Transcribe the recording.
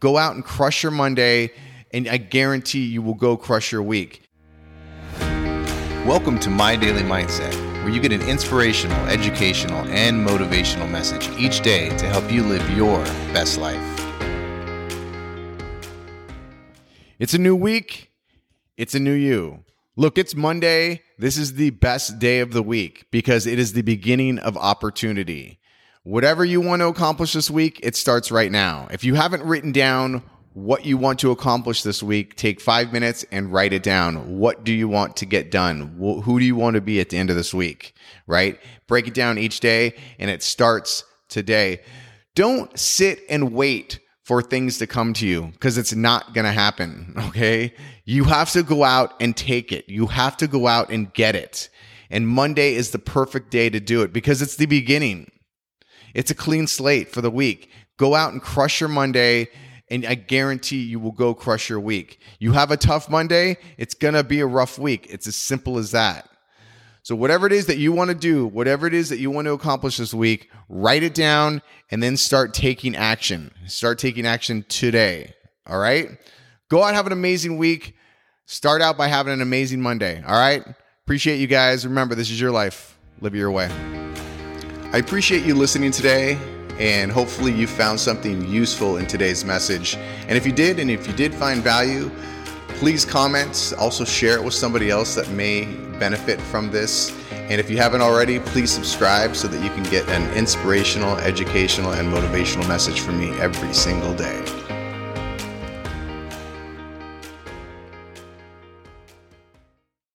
Go out and crush your Monday, and I guarantee you will go crush your week. Welcome to My Daily Mindset, where you get an inspirational, educational, and motivational message each day to help you live your best life. It's a new week, it's a new you. Look, it's Monday. This is the best day of the week because it is the beginning of opportunity. Whatever you want to accomplish this week, it starts right now. If you haven't written down what you want to accomplish this week, take five minutes and write it down. What do you want to get done? Who do you want to be at the end of this week? Right? Break it down each day and it starts today. Don't sit and wait for things to come to you because it's not going to happen. Okay. You have to go out and take it. You have to go out and get it. And Monday is the perfect day to do it because it's the beginning. It's a clean slate for the week. Go out and crush your Monday, and I guarantee you will go crush your week. You have a tough Monday, it's going to be a rough week. It's as simple as that. So, whatever it is that you want to do, whatever it is that you want to accomplish this week, write it down and then start taking action. Start taking action today. All right? Go out, have an amazing week. Start out by having an amazing Monday. All right? Appreciate you guys. Remember, this is your life. Live your way. I appreciate you listening today, and hopefully, you found something useful in today's message. And if you did, and if you did find value, please comment. Also, share it with somebody else that may benefit from this. And if you haven't already, please subscribe so that you can get an inspirational, educational, and motivational message from me every single day.